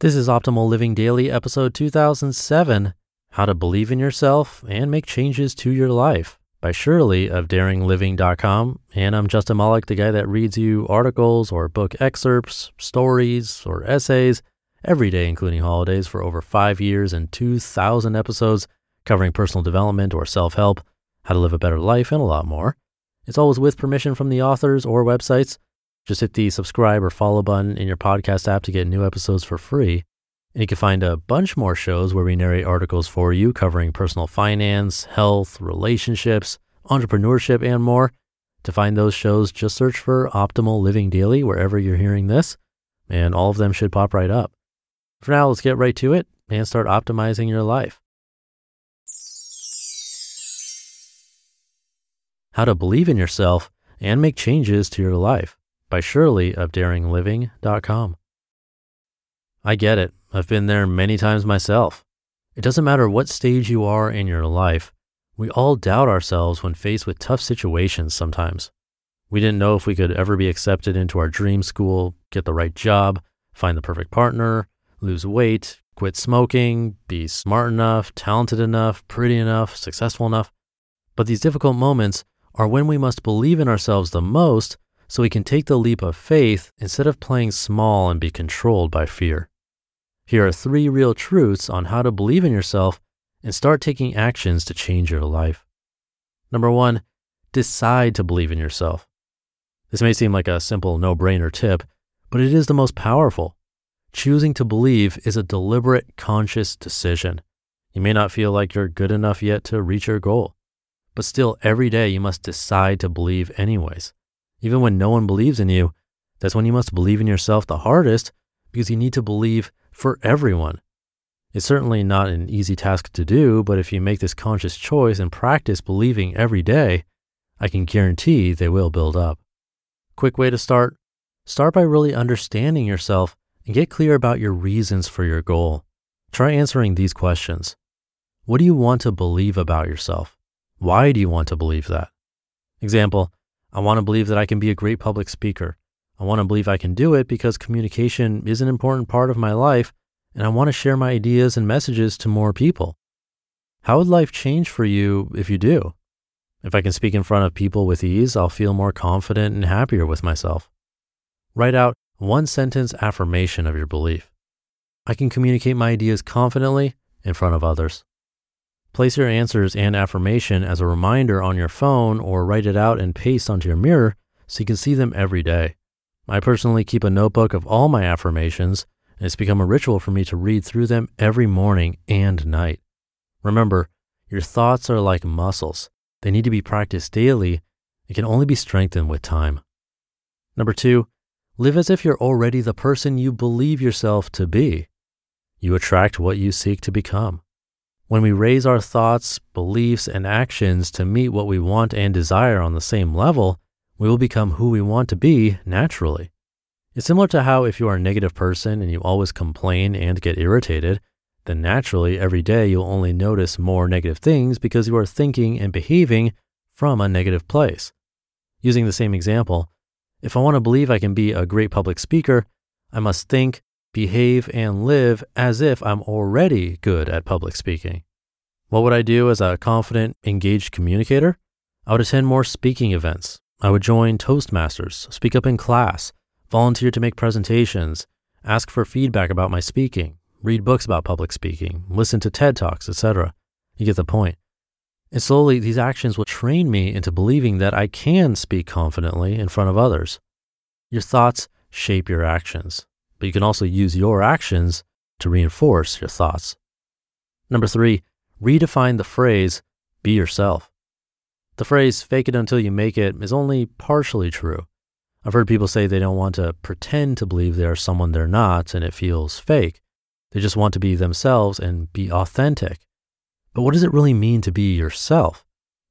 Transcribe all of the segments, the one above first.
This is Optimal Living Daily, episode 2007 How to Believe in Yourself and Make Changes to Your Life by Shirley of daringliving.com. And I'm Justin Malik, the guy that reads you articles or book excerpts, stories, or essays every day, including holidays, for over five years and 2,000 episodes covering personal development or self help, how to live a better life, and a lot more. It's always with permission from the authors or websites. Just hit the subscribe or follow button in your podcast app to get new episodes for free. And you can find a bunch more shows where we narrate articles for you covering personal finance, health, relationships, entrepreneurship, and more. To find those shows, just search for Optimal Living Daily wherever you're hearing this, and all of them should pop right up. For now, let's get right to it and start optimizing your life. How to Believe in Yourself and Make Changes to Your Life by Shirley of daringliving.com. I get it. I've been there many times myself. It doesn't matter what stage you are in your life, we all doubt ourselves when faced with tough situations sometimes. We didn't know if we could ever be accepted into our dream school, get the right job, find the perfect partner, lose weight, quit smoking, be smart enough, talented enough, pretty enough, successful enough. But these difficult moments are when we must believe in ourselves the most so we can take the leap of faith instead of playing small and be controlled by fear. Here are three real truths on how to believe in yourself and start taking actions to change your life. Number one, decide to believe in yourself. This may seem like a simple no brainer tip, but it is the most powerful. Choosing to believe is a deliberate, conscious decision. You may not feel like you're good enough yet to reach your goal, but still, every day you must decide to believe anyways. Even when no one believes in you, that's when you must believe in yourself the hardest because you need to believe for everyone. It's certainly not an easy task to do, but if you make this conscious choice and practice believing every day, I can guarantee they will build up. Quick way to start start by really understanding yourself and get clear about your reasons for your goal. Try answering these questions What do you want to believe about yourself? Why do you want to believe that? Example I want to believe that I can be a great public speaker. I want to believe I can do it because communication is an important part of my life and I want to share my ideas and messages to more people. How would life change for you if you do? If I can speak in front of people with ease, I'll feel more confident and happier with myself. Write out one sentence affirmation of your belief. I can communicate my ideas confidently in front of others. Place your answers and affirmation as a reminder on your phone or write it out and paste onto your mirror so you can see them every day. I personally keep a notebook of all my affirmations, and it's become a ritual for me to read through them every morning and night. Remember, your thoughts are like muscles. They need to be practiced daily. It can only be strengthened with time. Number two, live as if you're already the person you believe yourself to be. You attract what you seek to become. When we raise our thoughts, beliefs, and actions to meet what we want and desire on the same level, we will become who we want to be naturally. It's similar to how if you are a negative person and you always complain and get irritated, then naturally every day you'll only notice more negative things because you are thinking and behaving from a negative place. Using the same example, if I want to believe I can be a great public speaker, I must think, behave, and live as if I'm already good at public speaking. What would I do as a confident, engaged communicator? I would attend more speaking events. I would join Toastmasters, speak up in class, volunteer to make presentations, ask for feedback about my speaking, read books about public speaking, listen to TED Talks, etc. You get the point. And slowly, these actions will train me into believing that I can speak confidently in front of others. Your thoughts shape your actions, but you can also use your actions to reinforce your thoughts. Number three, redefine the phrase, be yourself. The phrase, fake it until you make it, is only partially true. I've heard people say they don't want to pretend to believe they are someone they're not and it feels fake. They just want to be themselves and be authentic. But what does it really mean to be yourself?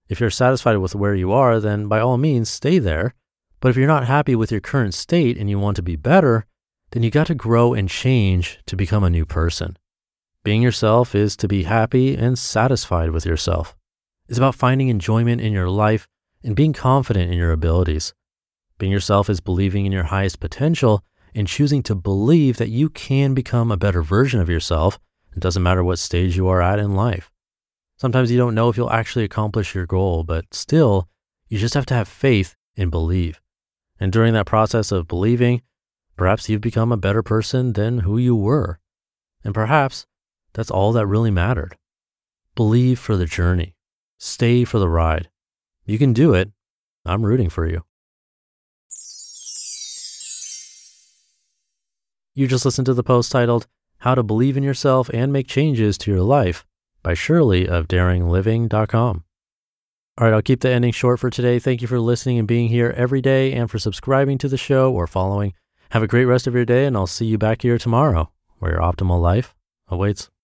If you're satisfied with where you are, then by all means stay there. But if you're not happy with your current state and you want to be better, then you got to grow and change to become a new person. Being yourself is to be happy and satisfied with yourself. It's about finding enjoyment in your life and being confident in your abilities. Being yourself is believing in your highest potential and choosing to believe that you can become a better version of yourself. It doesn't matter what stage you are at in life. Sometimes you don't know if you'll actually accomplish your goal, but still, you just have to have faith and believe. And during that process of believing, perhaps you've become a better person than who you were. And perhaps that's all that really mattered. Believe for the journey, stay for the ride. You can do it. I'm rooting for you. You just listened to the post titled, How to Believe in Yourself and Make Changes to Your Life by Shirley of daringliving.com. All right, I'll keep the ending short for today. Thank you for listening and being here every day and for subscribing to the show or following. Have a great rest of your day, and I'll see you back here tomorrow where your optimal life awaits.